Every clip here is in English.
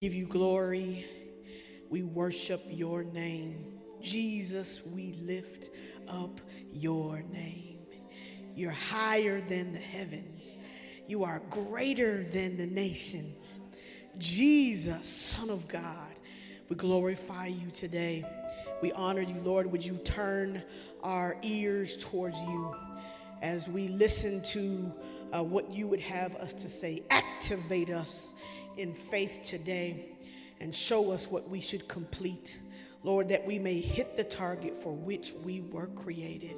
give you glory. We worship your name. Jesus, we lift up your name. You're higher than the heavens. You are greater than the nations. Jesus, Son of God, we glorify you today. We honor you, Lord. Would you turn our ears towards you as we listen to uh, what you would have us to say? Activate us in faith today and show us what we should complete. Lord, that we may hit the target for which we were created.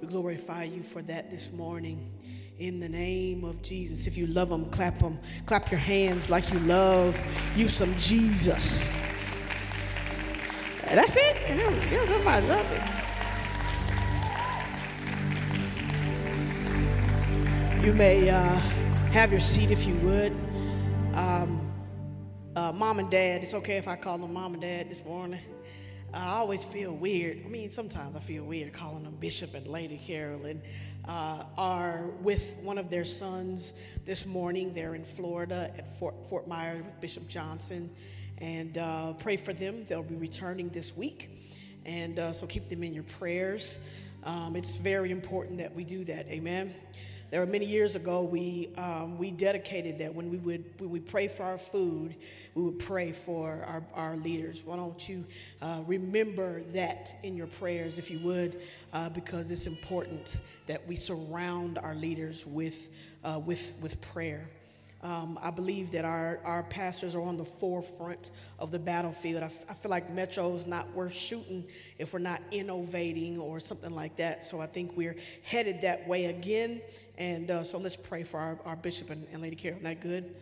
We glorify you for that this morning. In the name of Jesus. If you love him, clap him. Clap your hands like you love you some Jesus. That's it. Somebody love it. You may uh, have your seat if you would. Uh, mom and dad, it's okay if I call them mom and dad this morning. I always feel weird. I mean, sometimes I feel weird calling them Bishop and Lady Carolyn. Uh, are with one of their sons this morning. They're in Florida at Fort, Fort Myers with Bishop Johnson. And uh, pray for them. They'll be returning this week. And uh, so keep them in your prayers. Um, it's very important that we do that. Amen. There were many years ago we um, we dedicated that when we would when we pray for our food, we would pray for our, our leaders. Why don't you uh, remember that in your prayers, if you would, uh, because it's important that we surround our leaders with uh, with with prayer. Um, I believe that our, our pastors are on the forefront of the battlefield. I, f- I feel like Metro is not worth shooting if we're not innovating or something like that. So I think we're headed that way again. And uh, so let's pray for our, our bishop and, and Lady Carol. Isn't that good?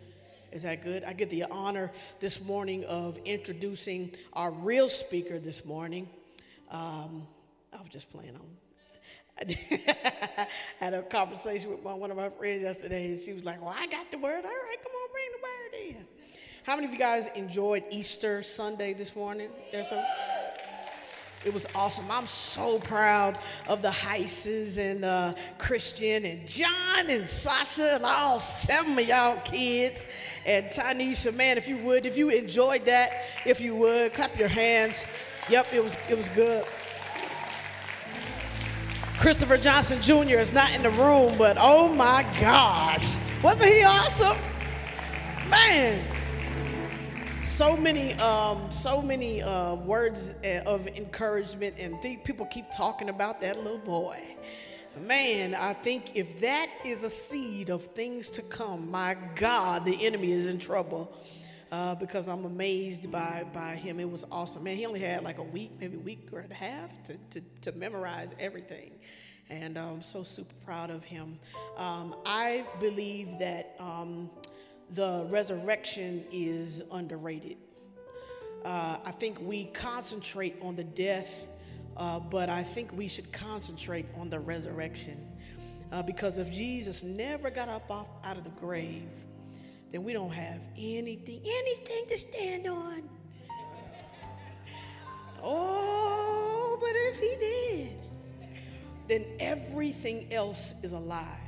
Is that good? I get the honor this morning of introducing our real speaker this morning. Um, I was just playing on I had a conversation with my, one of my friends yesterday, and she was like, Well, I got the word. All right, come on, bring the word in. How many of you guys enjoyed Easter Sunday this morning? It was awesome. I'm so proud of the Heises and uh, Christian and John and Sasha and all seven of y'all kids and Tanisha. Man, if you would, if you enjoyed that, if you would, clap your hands. Yep, it was it was good. Christopher Johnson Jr. is not in the room, but oh my gosh, wasn't he awesome? Man, so many, um, so many uh, words uh, of encouragement, and people keep talking about that little boy. Man, I think if that is a seed of things to come, my God, the enemy is in trouble. Uh, because I'm amazed by, by him. It was awesome. Man, he only had like a week, maybe a week or a half to, to, to memorize everything. And I'm so super proud of him. Um, I believe that um, the resurrection is underrated. Uh, I think we concentrate on the death, uh, but I think we should concentrate on the resurrection. Uh, because if Jesus never got up off, out of the grave, then we don't have anything, anything to stand on. Oh, but if he did, then everything else is a lie.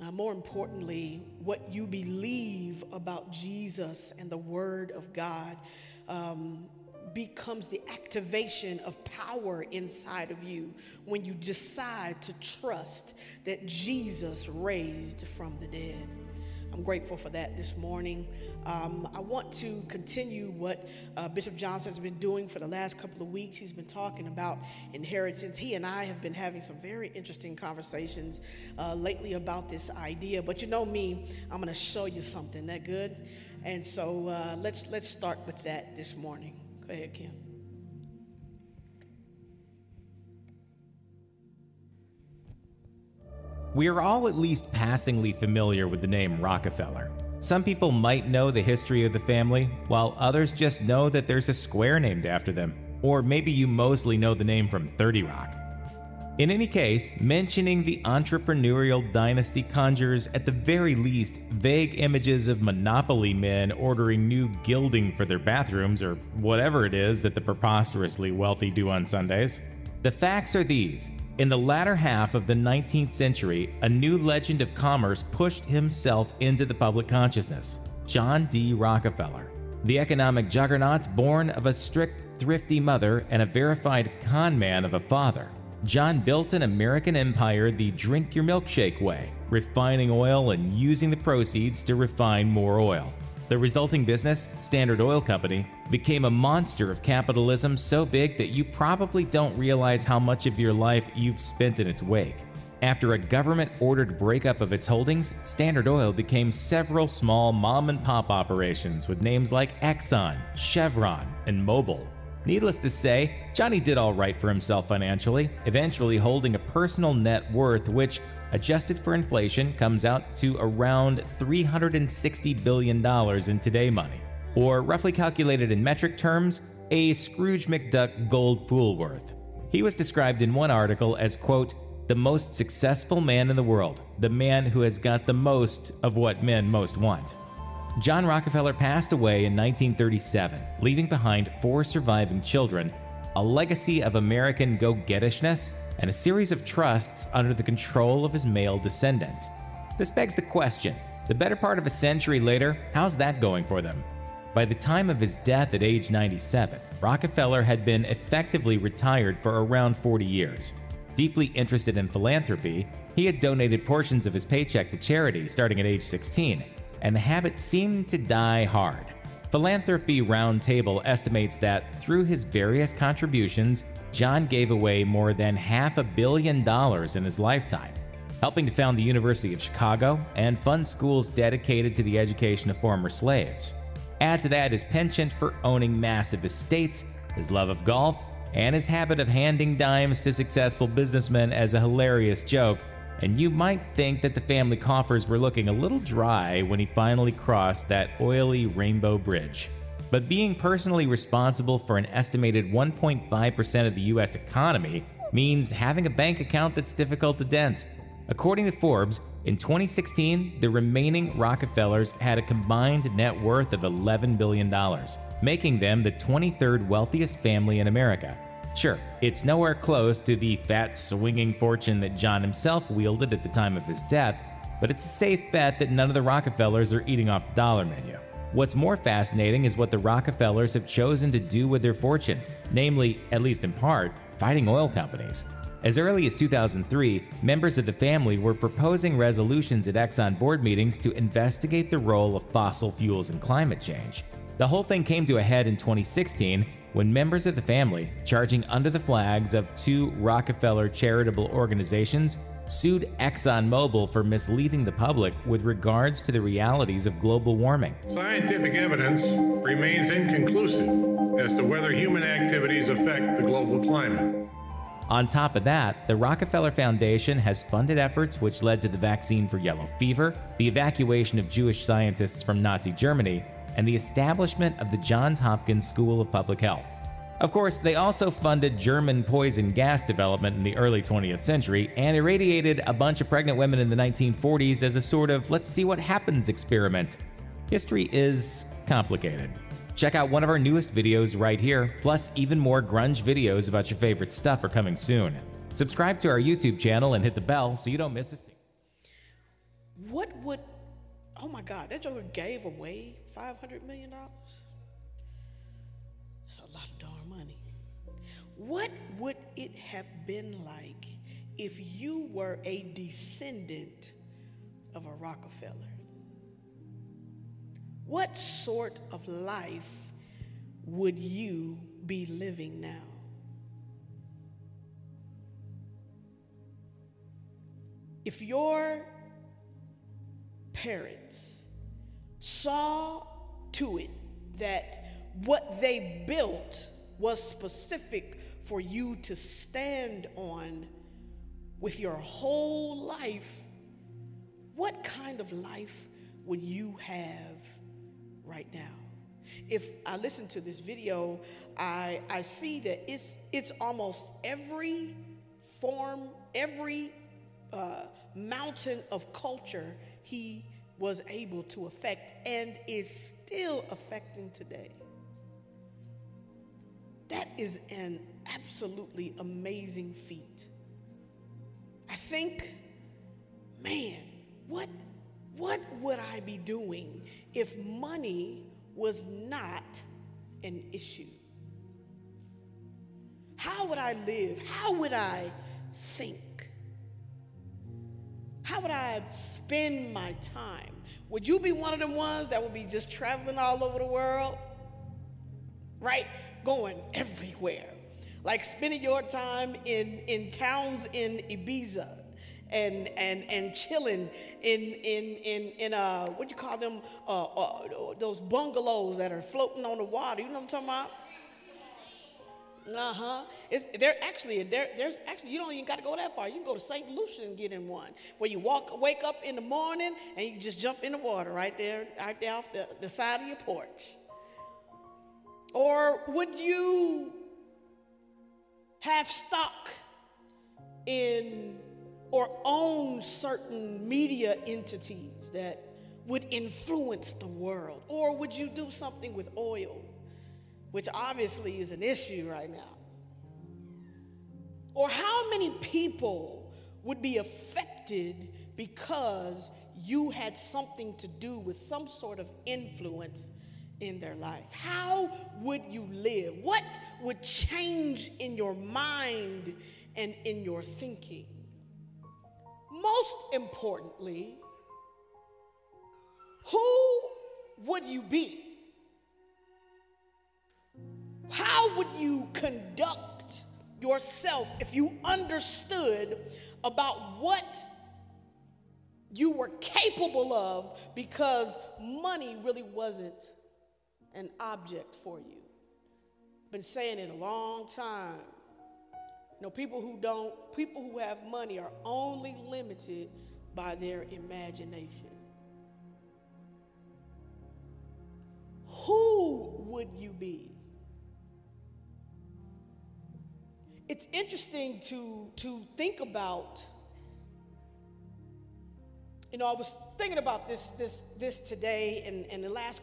Uh, more importantly, what you believe about Jesus and the Word of God um, becomes the activation of power inside of you when you decide to trust that Jesus raised from the dead. I'm grateful for that this morning. Um, I want to continue what uh, Bishop Johnson has been doing for the last couple of weeks. He's been talking about inheritance. He and I have been having some very interesting conversations uh, lately about this idea. But you know me, I'm going to show you something. That good? And so uh, let's let's start with that this morning. Go ahead, Kim. We are all at least passingly familiar with the name Rockefeller. Some people might know the history of the family, while others just know that there's a square named after them. Or maybe you mostly know the name from 30 Rock. In any case, mentioning the entrepreneurial dynasty conjures, at the very least, vague images of monopoly men ordering new gilding for their bathrooms or whatever it is that the preposterously wealthy do on Sundays. The facts are these in the latter half of the 19th century, a new legend of commerce pushed himself into the public consciousness. John D. Rockefeller, the economic juggernaut born of a strict, thrifty mother and a verified con man of a father. John built an American empire the drink your milkshake way, refining oil and using the proceeds to refine more oil. The resulting business, Standard Oil Company, became a monster of capitalism so big that you probably don't realize how much of your life you've spent in its wake. After a government ordered breakup of its holdings, Standard Oil became several small mom and pop operations with names like Exxon, Chevron, and Mobil. Needless to say, Johnny did all right for himself financially, eventually holding a personal net worth which, adjusted for inflation, comes out to around $360 billion in today money. Or, roughly calculated in metric terms, a Scrooge McDuck gold pool worth. He was described in one article as, quote, the most successful man in the world, the man who has got the most of what men most want. John Rockefeller passed away in 1937, leaving behind four surviving children, a legacy of American go gettishness, and a series of trusts under the control of his male descendants. This begs the question the better part of a century later, how's that going for them? By the time of his death at age 97, Rockefeller had been effectively retired for around 40 years. Deeply interested in philanthropy, he had donated portions of his paycheck to charity starting at age 16, and the habit seemed to die hard. Philanthropy Roundtable estimates that through his various contributions, John gave away more than half a billion dollars in his lifetime, helping to found the University of Chicago and fund schools dedicated to the education of former slaves. Add to that his penchant for owning massive estates, his love of golf, and his habit of handing dimes to successful businessmen as a hilarious joke, and you might think that the family coffers were looking a little dry when he finally crossed that oily rainbow bridge. But being personally responsible for an estimated 1.5% of the US economy means having a bank account that's difficult to dent. According to Forbes, in 2016, the remaining Rockefellers had a combined net worth of $11 billion, making them the 23rd wealthiest family in America. Sure, it's nowhere close to the fat swinging fortune that John himself wielded at the time of his death, but it's a safe bet that none of the Rockefellers are eating off the dollar menu. What's more fascinating is what the Rockefellers have chosen to do with their fortune, namely, at least in part, fighting oil companies. As early as 2003, members of the family were proposing resolutions at Exxon board meetings to investigate the role of fossil fuels in climate change. The whole thing came to a head in 2016 when members of the family, charging under the flags of two Rockefeller charitable organizations, sued ExxonMobil for misleading the public with regards to the realities of global warming. Scientific evidence remains inconclusive as to whether human activities affect the global climate. On top of that, the Rockefeller Foundation has funded efforts which led to the vaccine for yellow fever, the evacuation of Jewish scientists from Nazi Germany, and the establishment of the Johns Hopkins School of Public Health. Of course, they also funded German poison gas development in the early 20th century and irradiated a bunch of pregnant women in the 1940s as a sort of let's see what happens experiment. History is complicated. Check out one of our newest videos right here, plus even more grunge videos about your favorite stuff are coming soon. Subscribe to our YouTube channel and hit the bell so you don't miss a thing. What would, oh my God, that Joker gave away $500 million? That's a lot of darn money. What would it have been like if you were a descendant of a Rockefeller? What sort of life would you be living now? If your parents saw to it that what they built was specific for you to stand on with your whole life, what kind of life would you have right now? If I listen to this video, I, I see that it's, it's almost every form, every uh, mountain of culture he was able to affect and is still affecting today. That is an absolutely amazing feat. I think, man, what, what would I be doing if money was not an issue? How would I live? How would I think? How would I spend my time? Would you be one of the ones that would be just traveling all over the world? Right? Going everywhere. Like spending your time in, in towns in Ibiza and and and chilling in in in in uh what you call them uh, uh, those bungalows that are floating on the water. You know what I'm talking about? Uh huh. It's there actually there there's actually you don't even got to go that far. You can go to St. Lucia and get in one where you walk wake up in the morning and you just jump in the water right there right there off the, the side of your porch. Or would you have stock in or own certain media entities that would influence the world? Or would you do something with oil? Which obviously is an issue right now? Or how many people would be affected because you had something to do with some sort of influence in their life? How would you live? What would change in your mind and in your thinking? Most importantly, who would you be? How would you conduct yourself if you understood about what you were capable of because money really wasn't an object for you? Been saying it a long time. You know, people who don't, people who have money are only limited by their imagination. Who would you be? It's interesting to, to think about. You know, I was thinking about this, this, this today and, and the last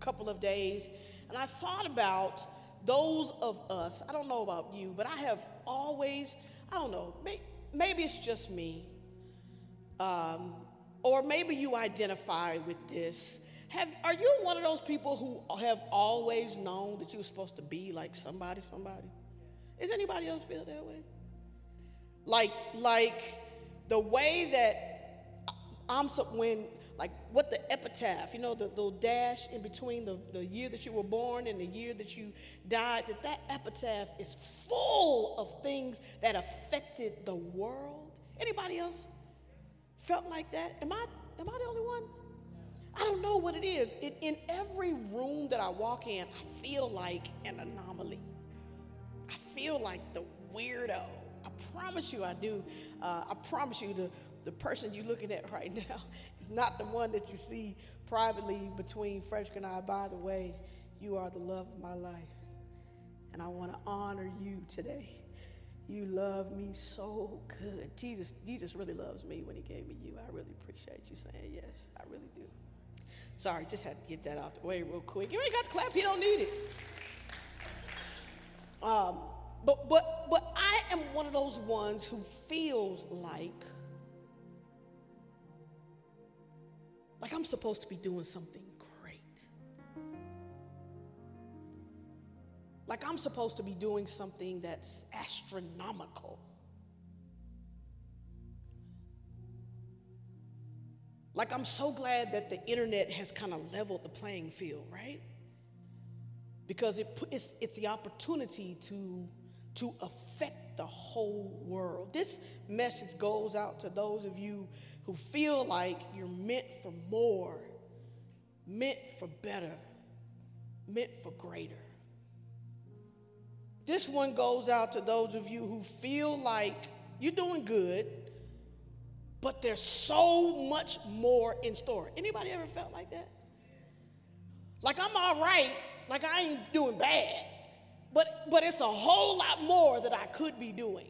couple of days, and I thought about those of us, I don't know about you, but I have always, I don't know, may, maybe it's just me, um, or maybe you identify with this. Have, are you one of those people who have always known that you were supposed to be like somebody, somebody? Does anybody else feel that way? Like, like the way that I'm so, when, like what the epitaph, you know, the little dash in between the, the year that you were born and the year that you died, that that epitaph is full of things that affected the world. Anybody else felt like that? Am I, am I the only one? I don't know what it is. It, in every room that I walk in, I feel like an anomaly. Feel like the weirdo. I promise you I do. Uh, I promise you the, the person you're looking at right now is not the one that you see privately between Frederick and I. By the way, you are the love of my life. And I want to honor you today. You love me so good. Jesus, Jesus really loves me when he gave me you. I really appreciate you saying yes. I really do. Sorry, just had to get that out the way real quick. You ain't got to clap, you don't need it. Um, but, but, but I am one of those ones who feels like, like I'm supposed to be doing something great. Like I'm supposed to be doing something that's astronomical. Like I'm so glad that the internet has kind of leveled the playing field, right? because it, it's, it's the opportunity to, to affect the whole world. This message goes out to those of you who feel like you're meant for more, meant for better, meant for greater. This one goes out to those of you who feel like you're doing good, but there's so much more in store. Anybody ever felt like that? Like I'm all right, like I ain't doing bad, but, but it's a whole lot more that I could be doing.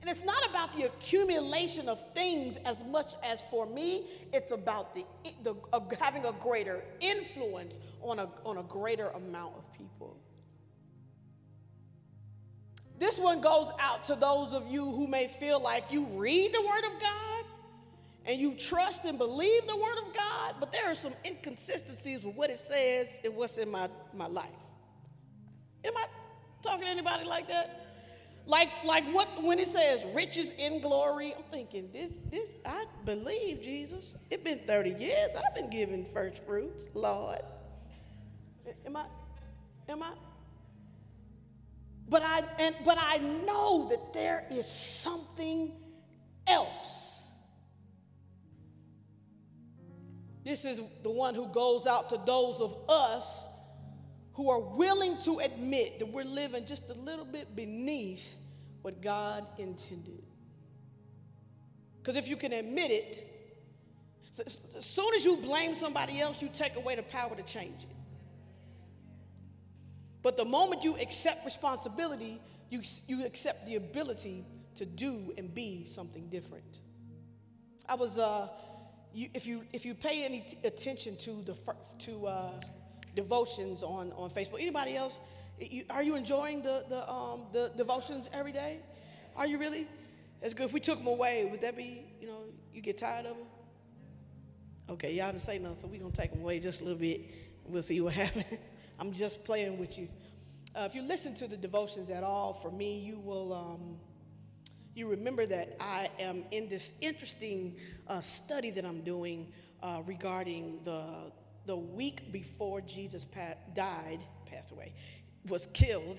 And it's not about the accumulation of things as much as for me, it's about the, the having a greater influence on a, on a greater amount of people. This one goes out to those of you who may feel like you read the Word of God and you trust and believe the word of God, but there are some inconsistencies with what it says and what's in my, my life. Am I talking to anybody like that? Like, like what when it says riches in glory, I'm thinking, this, this, I believe Jesus. It's been 30 years. I've been giving first fruits, Lord. Am I? Am I? But I and but I know that there is something else. This is the one who goes out to those of us who are willing to admit that we're living just a little bit beneath what God intended. Because if you can admit it, as soon as you blame somebody else, you take away the power to change it. But the moment you accept responsibility, you, you accept the ability to do and be something different. I was, uh, you, if, you, if you pay any t- attention to the to uh, devotions on, on Facebook. Anybody else? You, are you enjoying the, the, um, the devotions every day? Are you really? That's good. If we took them away, would that be, you know, you get tired of them? Okay, y'all didn't say nothing, so we're going to take them away just a little bit. We'll see what happens. I'm just playing with you. Uh, if you listen to the devotions at all, for me, you will um, you remember that I am in this interesting uh, study that I'm doing uh, regarding the the week before Jesus died, passed away, was killed,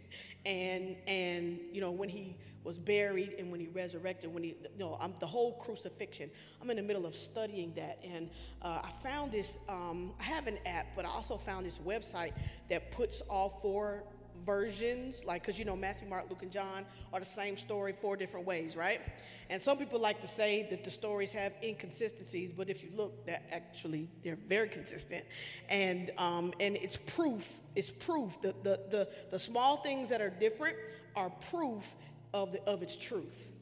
and and you know when he was buried and when he resurrected, when he know I'm the whole crucifixion. I'm in the middle of studying that, and uh, I found this. Um, I have an app, but I also found this website that puts all four versions, like, because you know, Matthew, Mark, Luke, and John are the same story four different ways, right? And some people like to say that the stories have inconsistencies, but if you look, they're actually, they're very consistent. And, um, and it's proof, it's proof. The, the, the, the small things that are different are proof of, the, of its truth.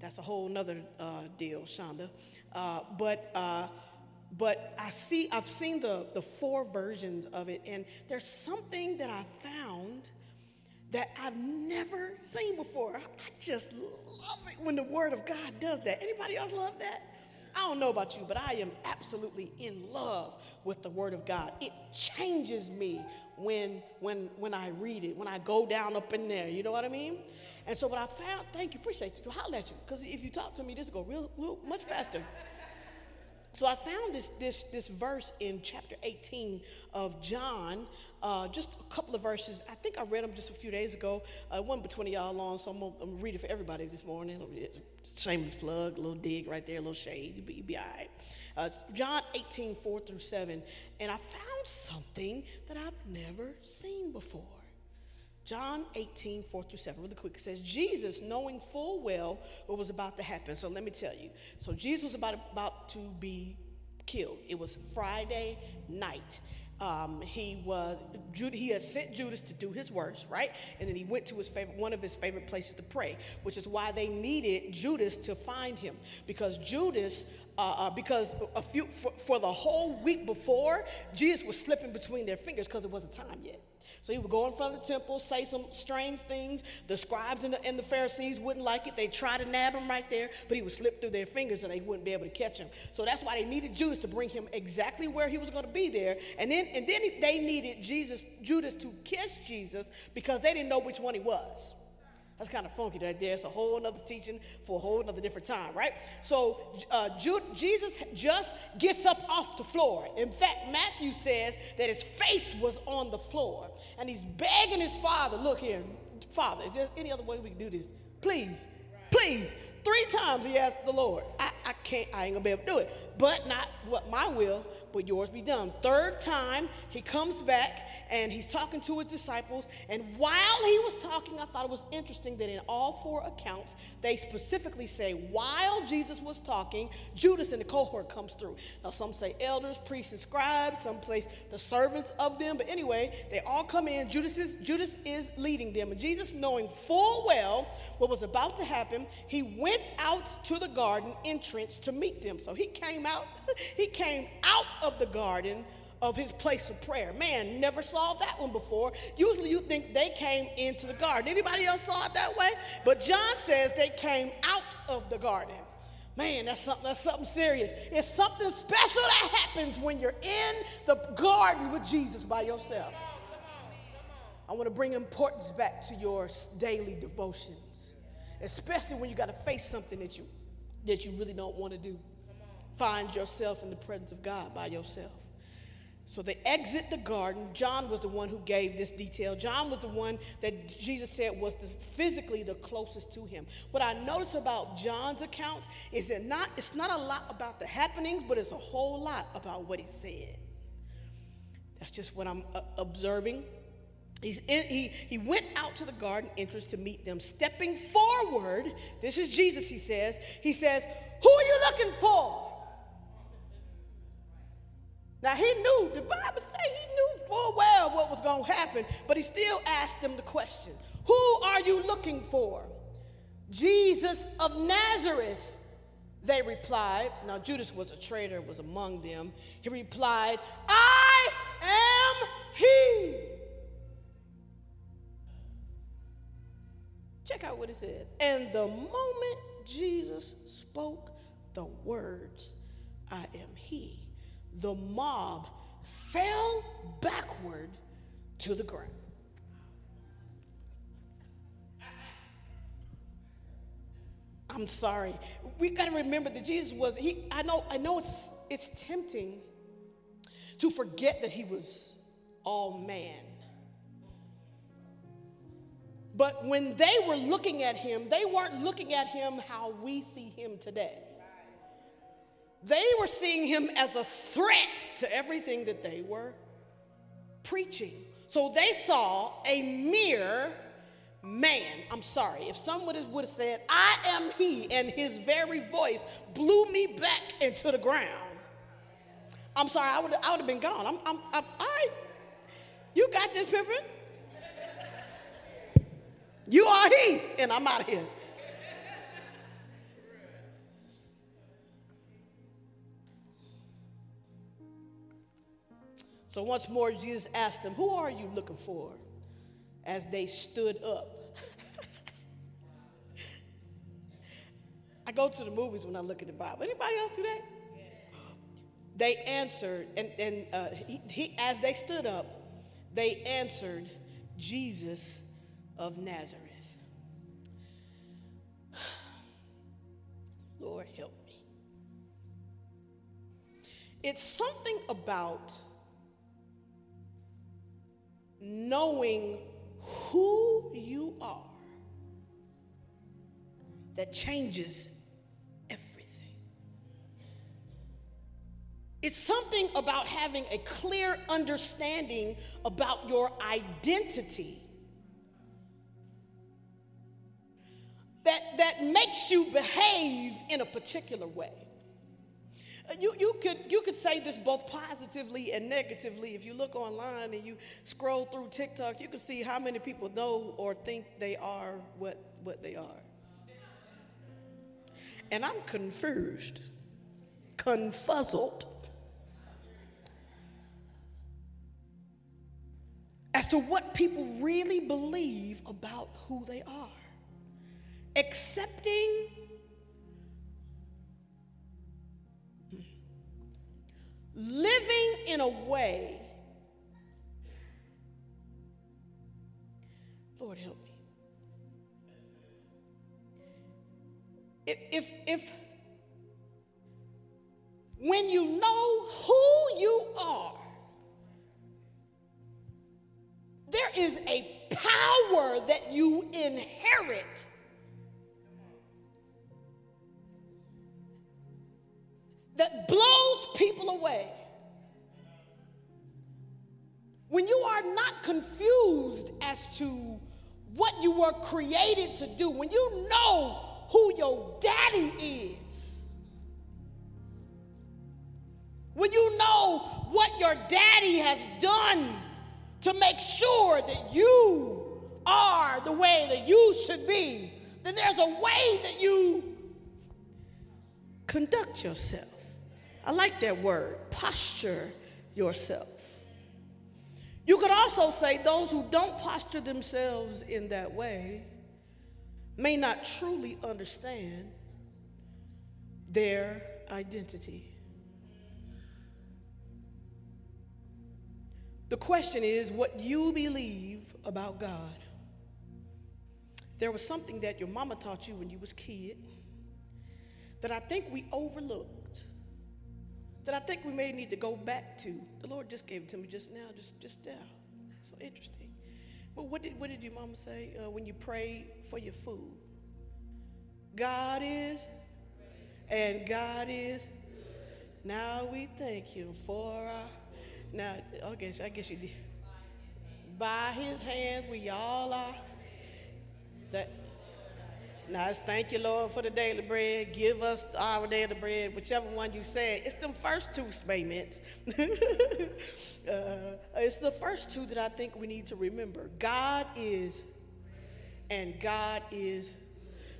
That's a whole nother uh, deal, Shonda. Uh, but, uh, but I see, I've seen the, the four versions of it, and there's something that I found that I've never seen before. I just love it when the Word of God does that. Anybody else love that? I don't know about you, but I am absolutely in love with the Word of God. It changes me when, when, when I read it, when I go down up in there. You know what I mean? And so what I found, thank you, appreciate you, holler at you. Because if you talk to me, this will go real, real much faster. So I found this, this, this verse in chapter 18 of John, uh, just a couple of verses. I think I read them just a few days ago. Uh, one between y'all long, so I'm I'm gonna, read it for everybody this morning. Shameless plug, a little dig right there, a little shade. You'll be, you'll be all right. Uh, John 18, 4 through 7. And I found something that I've never seen before. John 18, 4 through 7, really quick. It says, Jesus, knowing full well what was about to happen. So let me tell you. So Jesus was about, about to be killed. It was Friday night. Um, he was he had sent Judas to do his worst, right? And then he went to his favorite one of his favorite places to pray, which is why they needed Judas to find him because Judas. Uh, uh, because a few for, for the whole week before, Jesus was slipping between their fingers because it wasn't time yet. So he would go in front of the temple, say some strange things. The scribes and the, and the Pharisees wouldn't like it. They try to nab him right there, but he would slip through their fingers and they wouldn't be able to catch him. So that's why they needed Judas to bring him exactly where he was going to be there. And then, and then they needed Jesus, Judas to kiss Jesus because they didn't know which one he was. That's kind of funky right there. It's a whole other teaching for a whole other different time, right? So uh, Jude, Jesus just gets up off the floor. In fact, Matthew says that his face was on the floor. And he's begging his father, look here, father, is there any other way we can do this? Please, please. Three times he asked the Lord, I, I can't, I ain't gonna be able to do it. But not what my will, but yours be done. Third time, he comes back and he's talking to his disciples. And while he was talking, I thought it was interesting that in all four accounts, they specifically say, while Jesus was talking, Judas and the cohort comes through. Now, some say elders, priests, and scribes, some place the servants of them. But anyway, they all come in. Judas is, Judas is leading them. And Jesus, knowing full well what was about to happen, he went out to the garden entrance to meet them. So he came out, he came out of the garden of his place of prayer. Man, never saw that one before. Usually you think they came into the garden. Anybody else saw it that way? But John says they came out of the garden. Man, that's something, that's something serious. It's something special that happens when you're in the garden with Jesus by yourself. I want to bring importance back to your daily devotions, especially when you got to face something that you that you really don't want to do. Find yourself in the presence of God by yourself. So they exit the garden. John was the one who gave this detail. John was the one that Jesus said was the, physically the closest to him. What I notice about John's account is that not it's not a lot about the happenings, but it's a whole lot about what he said. That's just what I'm uh, observing. He's in, he, he went out to the garden entrance to meet them. Stepping forward, this is Jesus, he says. He says, Who are you looking for? Going to happen, but he still asked them the question Who are you looking for? Jesus of Nazareth. They replied, now Judas was a traitor, was among them. He replied, I am he. Check out what it says. And the moment Jesus spoke the words, I am he, the mob fell backward to the ground. I'm sorry. We got to remember that Jesus was he I know I know it's it's tempting to forget that he was all man. But when they were looking at him, they weren't looking at him how we see him today. They were seeing him as a threat to everything that they were preaching. So they saw a mere man. I'm sorry, if someone would have said, I am he, and his very voice blew me back into the ground, I'm sorry, I would I would have been gone. I'm, I'm, I'm, all right. You got this, Pippin. You are he, and I'm out of here. So once more, Jesus asked them, Who are you looking for? As they stood up. I go to the movies when I look at the Bible. Anybody else do that? They answered, and, and uh, he, he, as they stood up, they answered, Jesus of Nazareth. Lord, help me. It's something about knowing who you are that changes everything. It's something about having a clear understanding about your identity that, that makes you behave in a particular way. You, you, could, you could say this both positively and negatively. If you look online and you scroll through TikTok, you can see how many people know or think they are what, what they are. And I'm confused, confuzzled as to what people really believe about who they are. Accepting living in a way, Lord help me. If, if, if when you know who you are, there is a power that you inherit that blows people away. When you are not confused as to what you were created to do, when you know who your daddy is, when you know what your daddy has done to make sure that you are the way that you should be, then there's a way that you conduct yourself. I like that word, posture yourself. You could also say those who don't posture themselves in that way may not truly understand their identity. The question is what you believe about God. There was something that your mama taught you when you was kid that I think we overlooked. That I think we may need to go back to. The Lord just gave it to me just now, just just now. So interesting. Well, what did what did your mama say uh, when you pray for your food? God is, and God is. Now we thank Him for our now, okay, so I guess you did. By his hands, we all are. That, now, it's thank you, Lord, for the daily bread. Give us our daily bread, whichever one you said. It's them first two statements. uh, it's the first two that I think we need to remember. God is, and God is.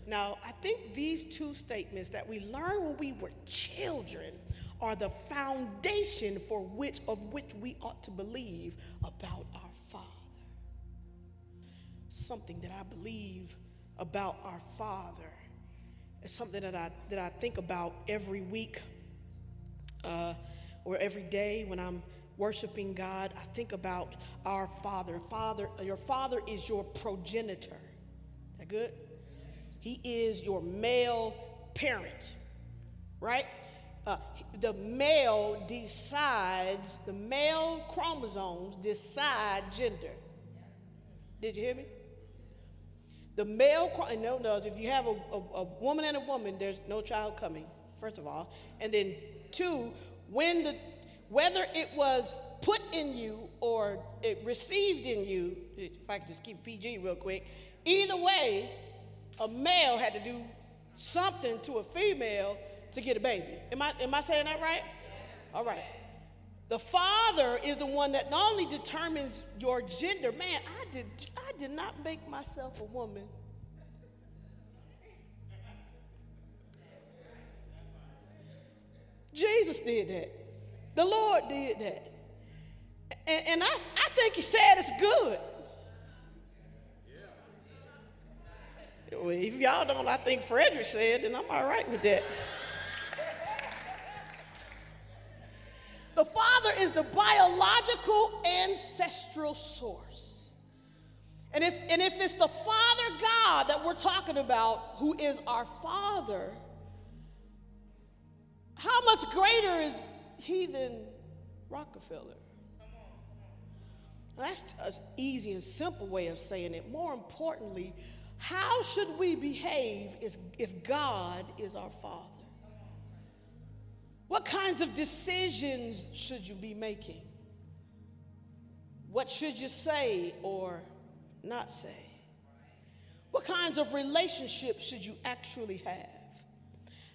Now, I think these two statements that we learned when we were children are the foundation for which of which we ought to believe about our Father. Something that I believe about our Father It's something that I that I think about every week uh, or every day when I'm worshiping God. I think about our Father. Father, your Father is your progenitor. That good? He is your male parent, right? uh, the male decides, the male chromosomes decide gender. Did you hear me? The male, no, no, if you have a, a, a woman and a woman, there's no child coming, first of all. And then two, when the, whether it was put in you or it received in you, if I could just keep PG real quick, either way, a male had to do something to a female to get a baby. Am I, am I saying that right? All right. The father is the one that not only determines your gender. Man, I did, I did not make myself a woman. Jesus did that. The Lord did that. And, and I, I think he said it's good. Well, if y'all don't, I think Frederick said, then I'm all right with that. The Father is the biological ancestral source. And if, and if it's the Father God that we're talking about, who is our Father, how much greater is He than Rockefeller? That's an easy and simple way of saying it. More importantly, how should we behave if God is our Father? What kinds of decisions should you be making? What should you say or not say? What kinds of relationships should you actually have?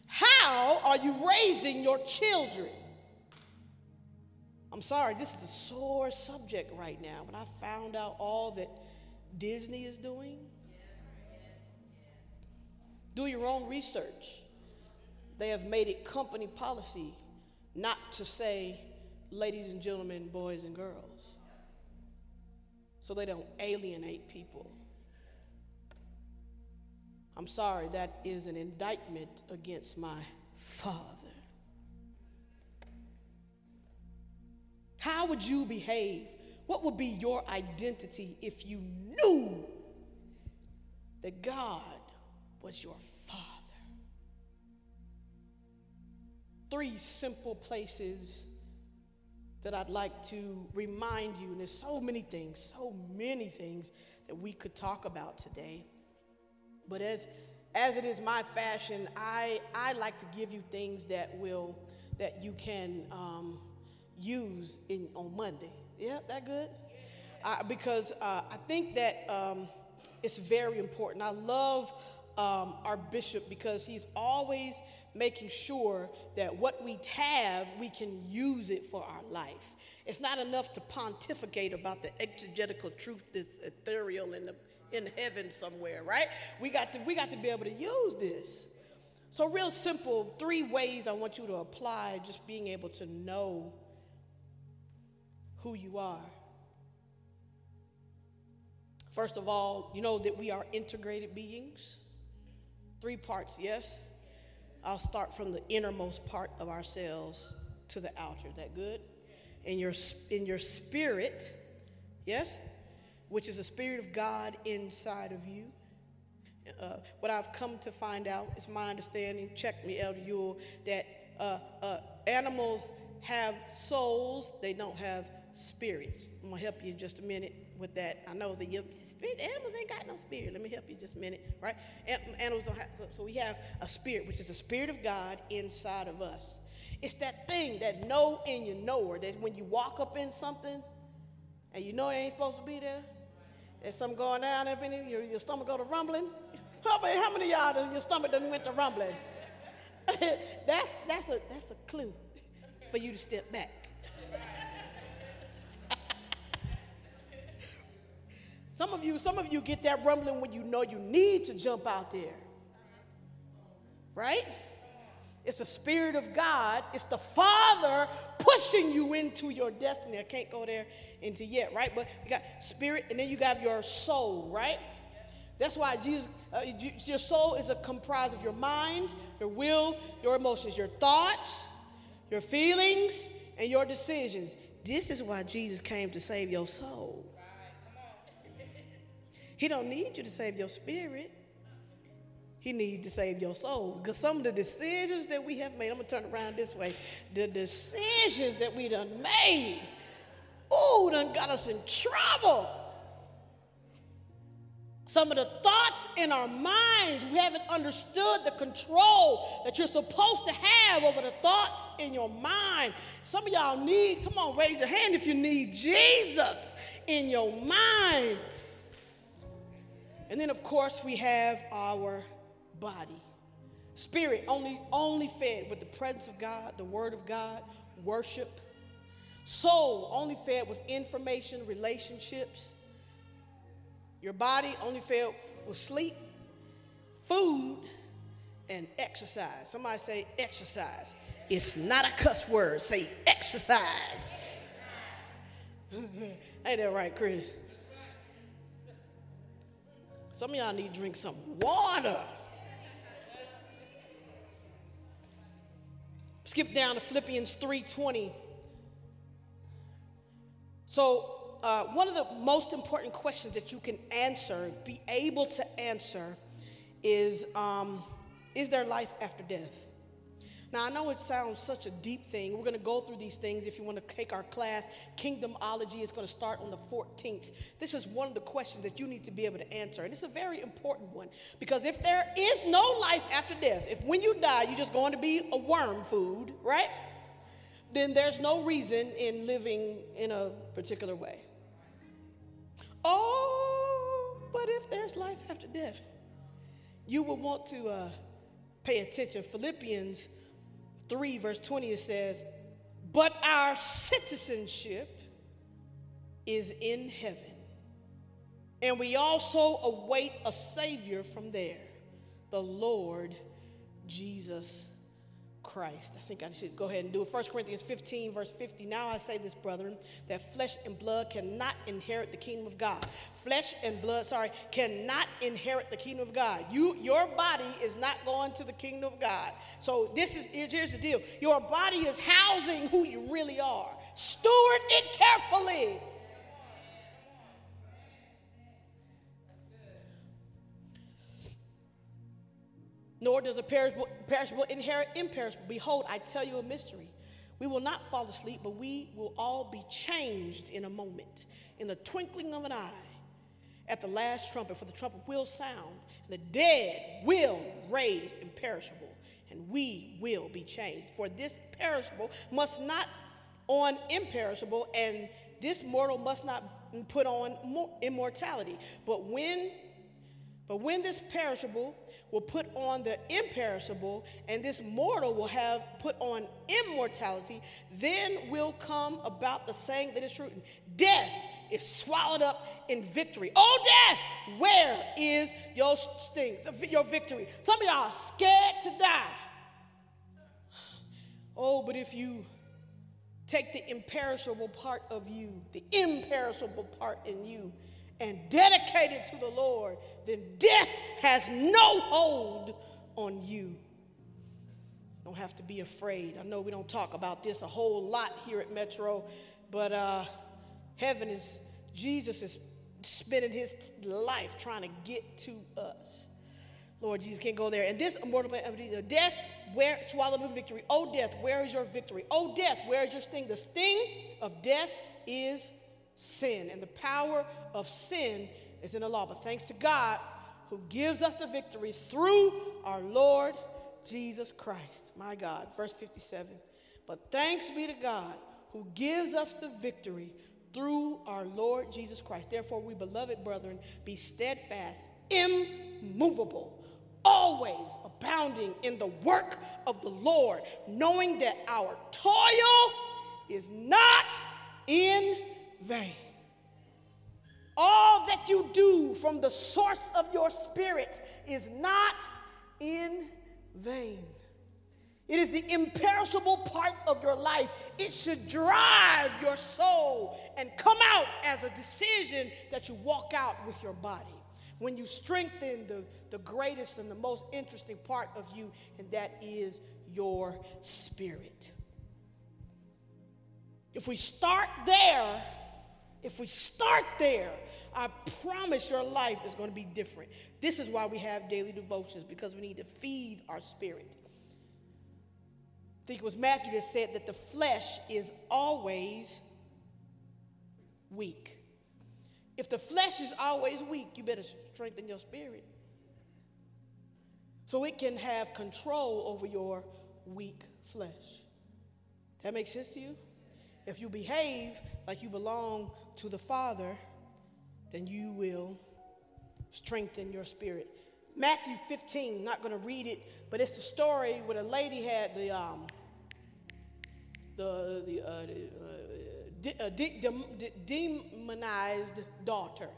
How are you raising your children? I'm sorry, this is a sore subject right now. When I found out all that Disney is doing, do your own research they have made it company policy not to say ladies and gentlemen, boys and girls, so they don't alienate people. I'm sorry, that is an indictment against my father. How would you behave? What would be your identity if you knew that God was your three simple places that I'd like to remind you. And there's so many things, so many things that we could talk about today. But as as it is my fashion, I, I like to give you things that will that you can um, use in on Monday. Yeah, that good? Uh, because uh, I think that um, it's very important. I love um, our bishop because he's always making sure that what we have, we can use it for our life. It's not enough to pontificate about the exegetical truth that's ethereal in, the, in heaven somewhere, right? We got, to, we got to be able to use this. So, real simple, three ways I want you to apply just being able to know who you are. First of all, you know that we are integrated beings. Three parts, yes? I'll start from the innermost part of ourselves to the outer. That good? In your in your spirit, yes, which is the spirit of God inside of you. Uh, what I've come to find out is my understanding. Check me, Elder Yule, that uh, uh, animals have souls; they don't have spirits. I'm gonna help you in just a minute with that. I know that your spirit animals ain't got no spirit. Let me help you just a minute, right? Animals don't have. So we have a spirit, which is the spirit of God inside of us. It's that thing that know in your knower that when you walk up in something and you know it ain't supposed to be there, there's something going down up in your, your stomach go to rumbling. How many, how many of y'all your stomach done went to rumbling? that's, that's, a, that's a clue for you to step back. Some of you, some of you get that rumbling when you know you need to jump out there. Right? It's the Spirit of God. It's the Father pushing you into your destiny. I can't go there into yet, right? But you got spirit, and then you got your soul, right? That's why Jesus, uh, your soul is a comprised of your mind, your will, your emotions, your thoughts, your feelings, and your decisions. This is why Jesus came to save your soul. He don't need you to save your spirit. He needs to save your soul. Because some of the decisions that we have made, I'm to turn around this way. The decisions that we done made, ooh, done got us in trouble. Some of the thoughts in our minds, we haven't understood the control that you're supposed to have over the thoughts in your mind. Some of y'all need, come on, raise your hand if you need Jesus in your mind. And then, of course, we have our body. Spirit only, only fed with the presence of God, the word of God, worship. Soul only fed with information, relationships. Your body only fed with sleep, food, and exercise. Somebody say exercise. It's not a cuss word. Say exercise. Ain't that right, Chris? Some of y'all need to drink some water. Skip down to Philippians 3:20. So, uh, one of the most important questions that you can answer, be able to answer, is um, Is there life after death? Now, I know it sounds such a deep thing. We're going to go through these things if you want to take our class. Kingdomology is going to start on the 14th. This is one of the questions that you need to be able to answer. And it's a very important one because if there is no life after death, if when you die you're just going to be a worm food, right? Then there's no reason in living in a particular way. Oh, but if there's life after death, you will want to uh, pay attention. Philippians 3, verse 20, it says, But our citizenship is in heaven, and we also await a Savior from there, the Lord Jesus Christ. I think I should go ahead and do it. 1 Corinthians 15, verse 50. Now I say this, brethren, that flesh and blood cannot inherit the kingdom of God. Flesh and blood, sorry, cannot inherit the kingdom of God. You, your body is not going to the kingdom of God. So this is here's the deal. Your body is housing who you really are. Steward it carefully. Nor does a perishable, perishable inherit imperishable. Behold, I tell you a mystery. We will not fall asleep, but we will all be changed in a moment, in the twinkling of an eye, at the last trumpet, for the trumpet will sound, and the dead will raised imperishable, and we will be changed. For this perishable must not on imperishable, and this mortal must not put on immortality. But when, but when this perishable will put on the imperishable, and this mortal will have put on immortality, then will come about the saying that is true. Death is swallowed up in victory. Oh, death, where is your sting, your victory? Some of y'all are scared to die. Oh, but if you take the imperishable part of you, the imperishable part in you, and dedicate it to the Lord, then death has no hold on you. don't have to be afraid. I know we don't talk about this a whole lot here at Metro, but uh, heaven is, Jesus is spending his life trying to get to us. Lord Jesus can't go there. And this immortal death, where swallowed in victory. Oh death, where is your victory? Oh death, where is your sting? The sting of death is sin, and the power of sin is in the law. But thanks to God who gives us the victory through our Lord Jesus Christ. My God, verse 57. But thanks be to God who gives us the victory through our Lord Jesus Christ. Therefore, we beloved brethren, be steadfast, immovable always abounding in the work of the Lord, knowing that our toil is not in vain. All that you do from the source of your spirit is not in vain. It is the imperishable part of your life. It should drive your soul and come out as a decision that you walk out with your body. When you strengthen the the greatest and the most interesting part of you, and that is your spirit. If we start there, if we start there, I promise your life is going to be different. This is why we have daily devotions, because we need to feed our spirit. I think it was Matthew that said that the flesh is always weak. If the flesh is always weak, you better strengthen your spirit so it can have control over your weak flesh. That makes sense to you? If you behave like you belong to the Father, then you will strengthen your spirit. Matthew 15, not going to read it, but it's the story where a lady had the um, the the, uh, the uh, de- de- demonized daughter.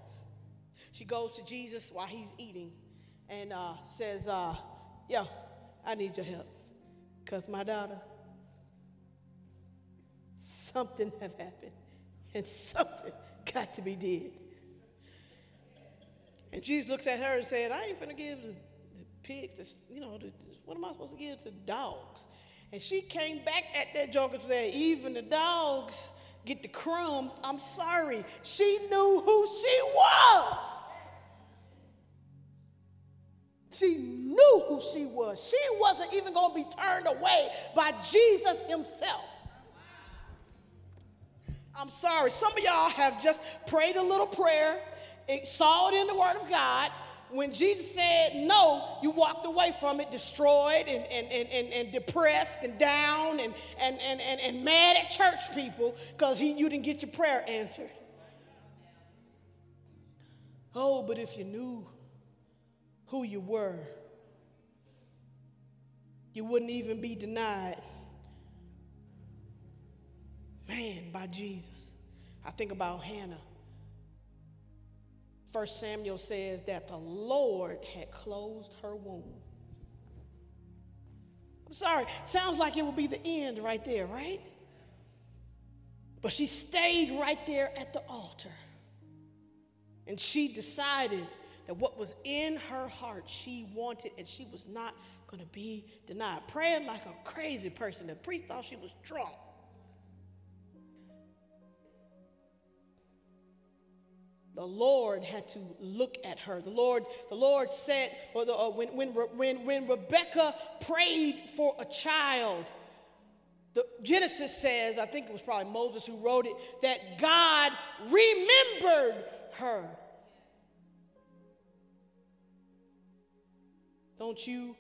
She goes to Jesus while he's eating, and uh, says, uh, Yo, I need your help. Because my daughter, something have happened, and something got to be did. And Jesus looks at her and said, I ain't finna give the, the pigs, the, you know, the, what am I supposed to give to dogs? And she came back at that joker and said, even the dogs get the crumbs. I'm sorry. She knew who she was. She knew who she was. She wasn't even going to be turned away by Jesus himself. I'm sorry. Some of y'all have just prayed a little prayer, saw it in the Word of God. When Jesus said no, you walked away from it destroyed and, and, and, and, and depressed and down and, and, and, and, and mad at church people because you didn't get your prayer answered. Oh, but if you knew who you were, you wouldn't even be denied. Man, by Jesus. I think about Hannah. First Samuel says that the Lord had closed her womb. I'm sorry, sounds like it would be the end right there, right? But she stayed right there at the altar. And she decided that what was in her heart she wanted and she was not going to be denied. Praying like a crazy person. The priest thought she was drunk. The Lord had to look at her. The Lord, the Lord said, or the, uh, when, when, when, when Rebecca prayed for a child, the Genesis says, I think it was probably Moses who wrote it, that God remembered her. Don't you?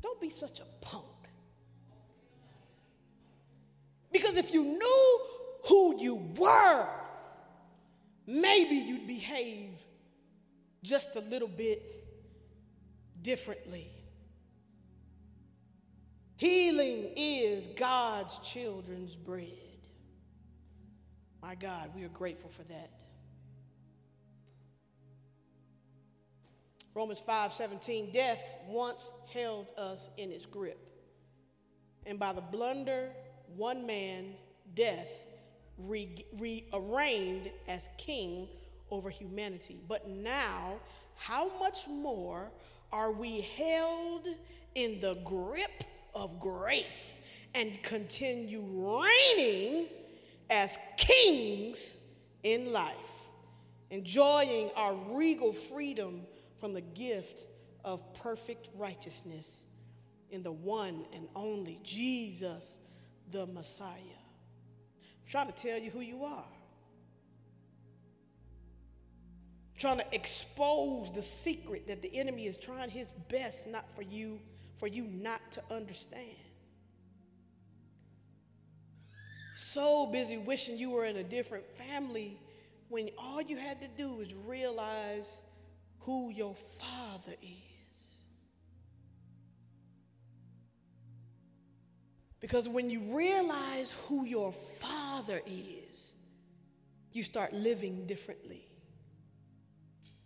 Don't be such a punk. Because if you knew who you were, maybe you'd behave just a little bit differently. Healing is God's children's bread. My God, we are grateful for that. Romans 5 17, death once held us in its grip. And by the blunder, one man, death, re- rearranged as king over humanity. But now, how much more are we held in the grip of grace and continue reigning as kings in life, enjoying our regal freedom from the gift of perfect righteousness in the one and only Jesus, the Messiah. Trying to tell you who you are. trying to expose the secret that the enemy is trying his best not for you for you not to understand so busy wishing you were in a different family when all you had to do was realize who your father is because when you realize who your father is you start living differently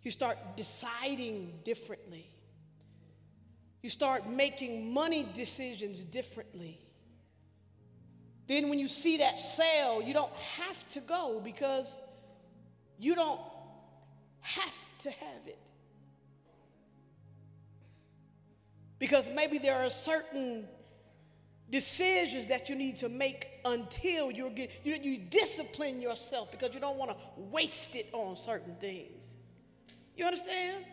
you start deciding differently. You start making money decisions differently. Then, when you see that sale, you don't have to go because you don't have to have it. Because maybe there are certain decisions that you need to make until you're get, you, you discipline yourself because you don't want to waste it on certain things. You understand?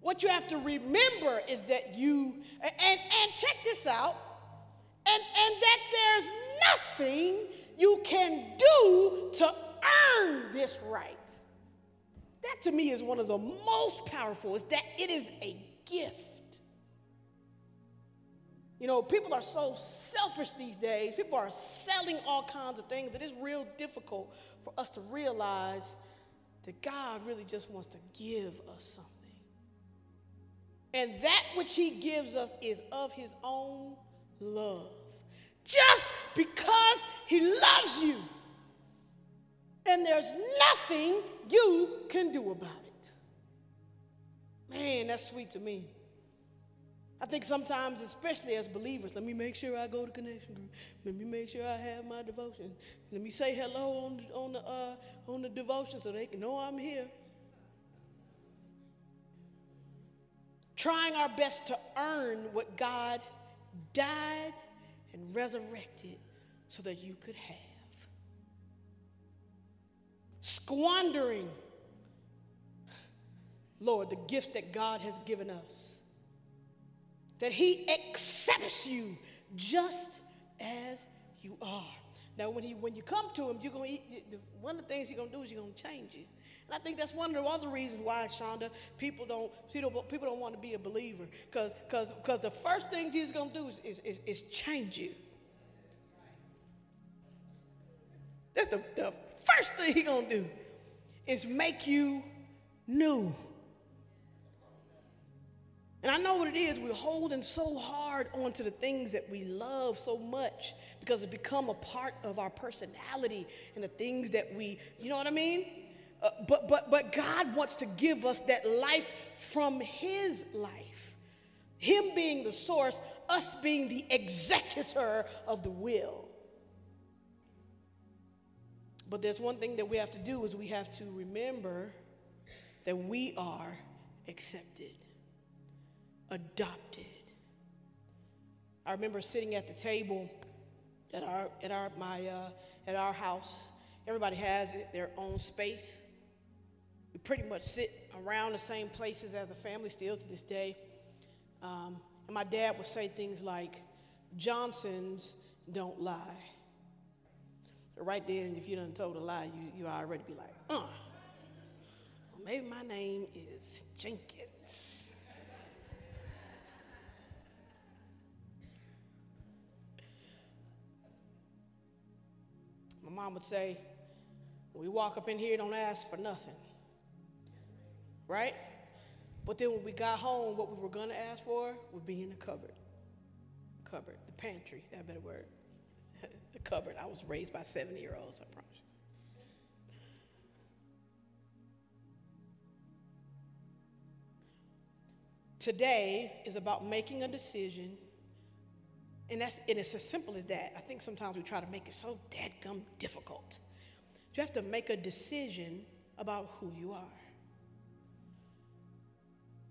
What you have to remember is that you, and, and check this out, and, and that there's nothing you can do to earn this right. That to me is one of the most powerful, is that it is a gift. You know, people are so selfish these days. People are selling all kinds of things that it's real difficult for us to realize that God really just wants to give us something. And that which He gives us is of His own love. Just because He loves you. And there's nothing you can do about it. Man, that's sweet to me. I think sometimes, especially as believers, let me make sure I go to connection group. Let me make sure I have my devotion. Let me say hello on, the, on, the, uh, on the devotion so they can know I'm here. Trying our best to earn what God died and resurrected so that you could have. Squandering, Lord, the gift that God has given us that he accepts you just as you are. Now, when, he, when you come to him, you're gonna eat, one of the things he's going to do is he's going to change you. And I think that's one of the other reasons why, Shonda, people don't, people don't want to be a believer. Because because the first thing Jesus is going to do is, is, is, is, change you. That's the, the first thing he's going to do is make you new. And I know what it is. We're holding so hard onto the things that we love so much because it's become a part of our personality and the things that we, you know what I mean? Uh, but, but, but God wants to give us that life from His life. Him being the source, us being the executor of the will. But there's one thing that we have to do is we have to remember that we are accepted adopted. I remember sitting at the table at our, at our, my, uh, at our house. Everybody has their own space. We pretty much sit around the same places as a family still to this day. Um, and my dad would say things like, Johnsons don't lie. Right there, and if you done told a lie, you, you already be like, uh, well, maybe my name is Jenkins. My mom would say, we walk up in here, don't ask for nothing. Right? But then when we got home, what we were going to ask for would be in the cupboard. Cupboard, the pantry, that better word. the cupboard. I was raised by 70 year olds, I promise. Today is about making a decision and, that's, and it's as simple as that. I think sometimes we try to make it so dadgum difficult. You have to make a decision about who you are.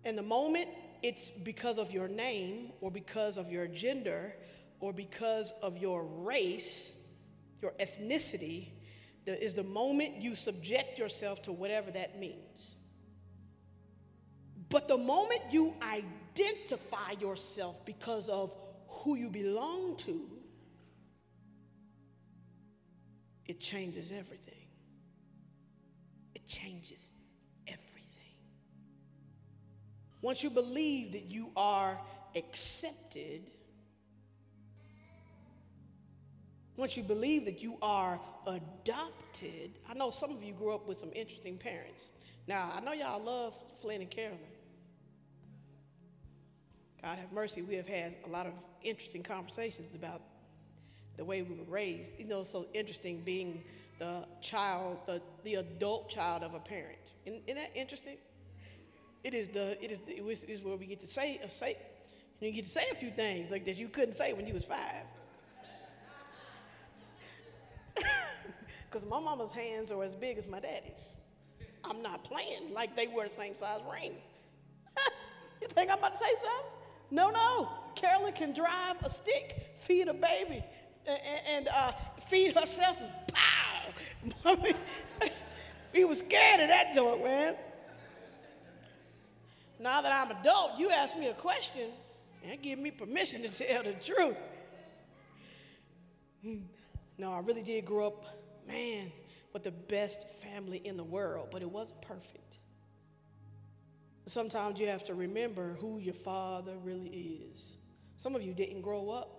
And the moment it's because of your name or because of your gender or because of your race, your ethnicity, is the moment you subject yourself to whatever that means. But the moment you identify yourself because of who you belong to, it changes everything. It changes everything. Once you believe that you are accepted, once you believe that you are adopted, I know some of you grew up with some interesting parents. Now, I know y'all love Flynn and Carolyn. God have mercy, we have had a lot of interesting conversations about the way we were raised. You know, so interesting being the child, the, the adult child of a parent. Isn't, isn't that interesting? It is the it is the, is where we get to say uh, say you get to say a few things like that you couldn't say when you was five. Because my mama's hands are as big as my daddy's. I'm not playing like they were the same size ring. you think I'm about to say something? No, no. Carolyn can drive a stick, feed a baby, and, and uh, feed herself, pow! he was scared of that joint, man. Now that I'm adult, you ask me a question and give me permission to tell the truth. Hmm. No, I really did grow up, man, with the best family in the world, but it wasn't perfect. Sometimes you have to remember who your father really is. Some of you didn't grow up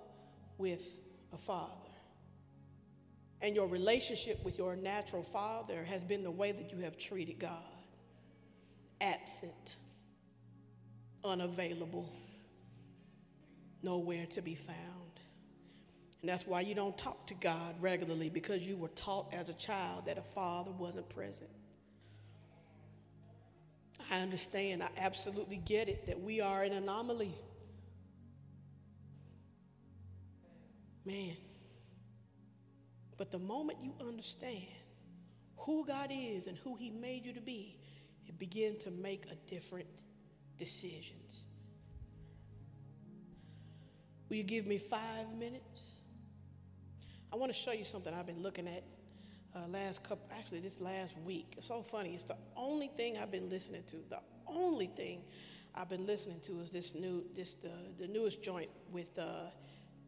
with a father. And your relationship with your natural father has been the way that you have treated God absent, unavailable, nowhere to be found. And that's why you don't talk to God regularly because you were taught as a child that a father wasn't present. I understand, I absolutely get it that we are an anomaly. Man. But the moment you understand who God is and who He made you to be, it begins to make a different decisions. Will you give me five minutes? I want to show you something I've been looking at uh, last couple, actually this last week. It's so funny. It's the only thing I've been listening to. The only thing I've been listening to is this new, this the, the newest joint with uh,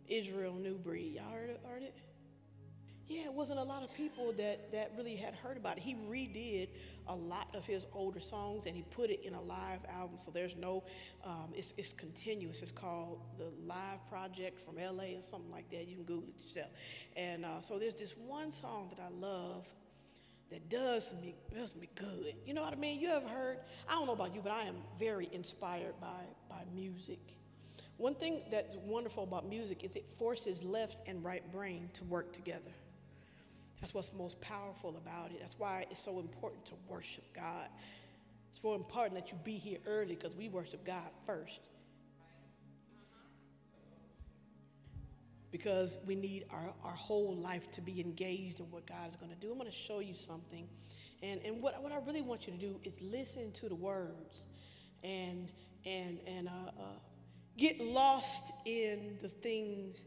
Israel New Breed. Y'all heard it? Heard it? Yeah, it wasn't a lot of people that, that really had heard about it. He redid a lot of his older songs and he put it in a live album. So there's no, um, it's, it's continuous. It's called the Live Project from LA or something like that. You can Google it yourself. And uh, so there's this one song that I love that does me, does me good. You know what I mean? You ever heard? I don't know about you, but I am very inspired by, by music. One thing that's wonderful about music is it forces left and right brain to work together. That's what's most powerful about it. That's why it's so important to worship God. It's so important that you be here early because we worship God first. Because we need our, our whole life to be engaged in what God is going to do. I'm going to show you something. And, and what, what I really want you to do is listen to the words and, and, and uh, uh, get lost in the things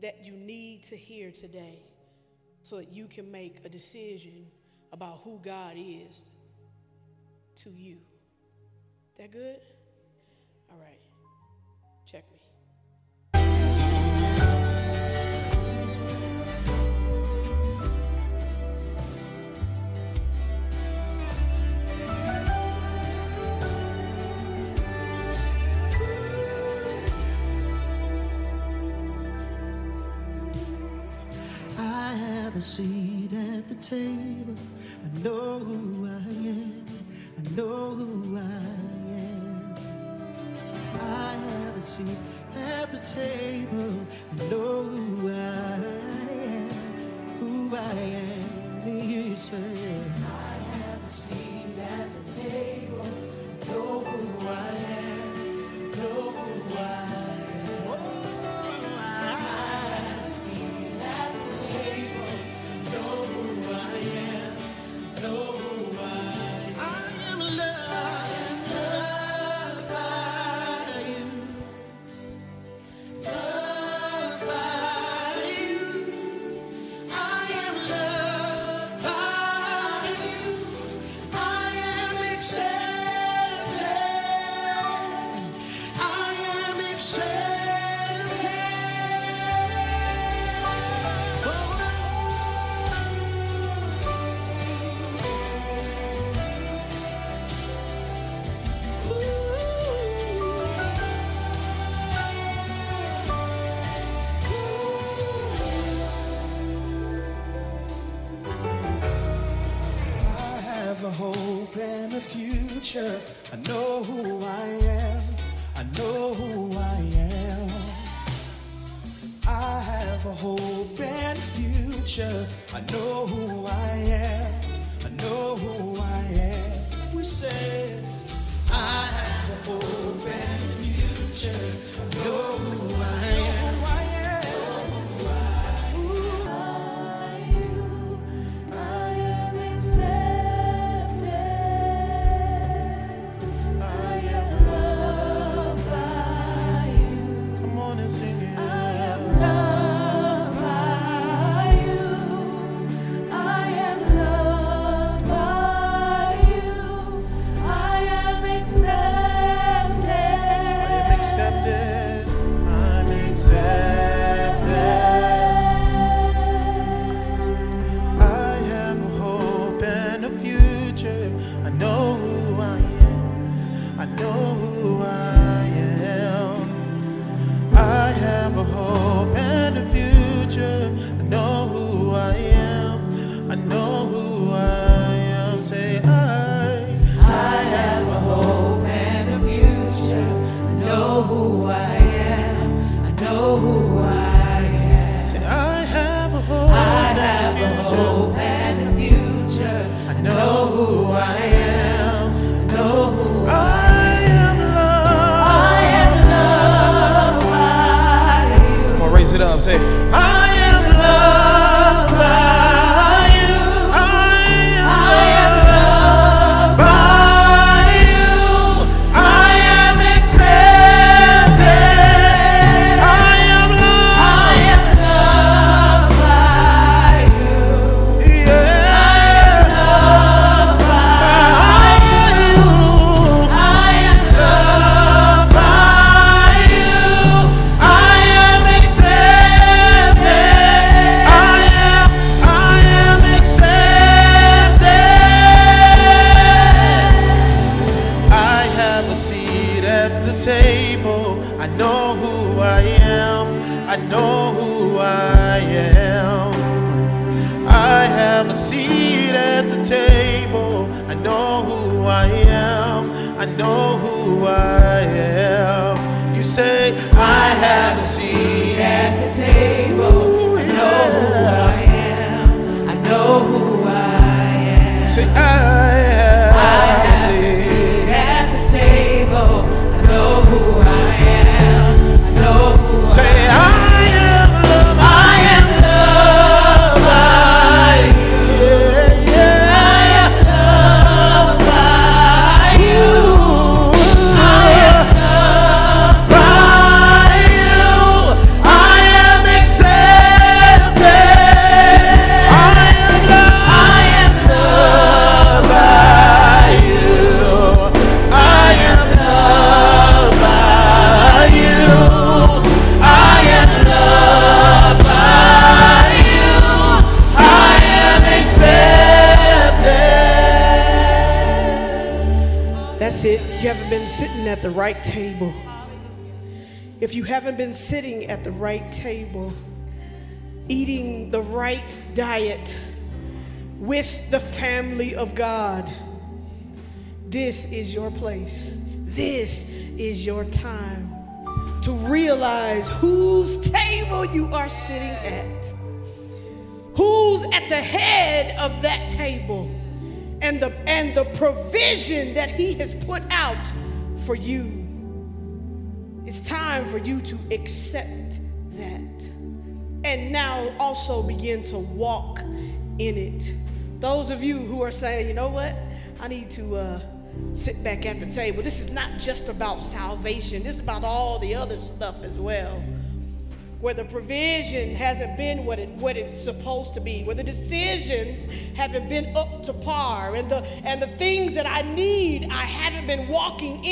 that you need to hear today so that you can make a decision about who God is to you. That good? All right. Table. I know who I am. I know who I am. I have a seat at the table. I know I know been sitting at the right table, eating the right diet with the family of God. This is your place. This is your time to realize whose table you are sitting at, who's at the head of that table, and the, and the provision that He has put out for you it's time for you to accept that and now also begin to walk in it. Those of you who are saying, you know what, I need to uh, sit back at the table. This is not just about salvation, this is about all the other stuff as well. Where the provision hasn't been what, it, what it's supposed to be, where the decisions haven't been up to par, and the, and the things that I need, I haven't been walking in.